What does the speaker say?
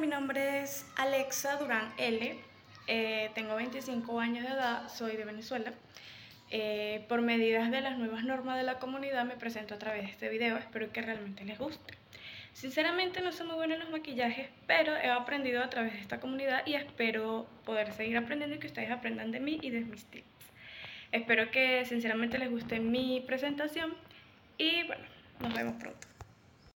mi nombre es Alexa Durán L. Eh, tengo 25 años de edad, soy de Venezuela. Eh, por medidas de las nuevas normas de la comunidad me presento a través de este video, espero que realmente les guste. Sinceramente no soy muy buena en los maquillajes, pero he aprendido a través de esta comunidad y espero poder seguir aprendiendo y que ustedes aprendan de mí y de mis tips. Espero que sinceramente les guste mi presentación y bueno, nos vemos pronto.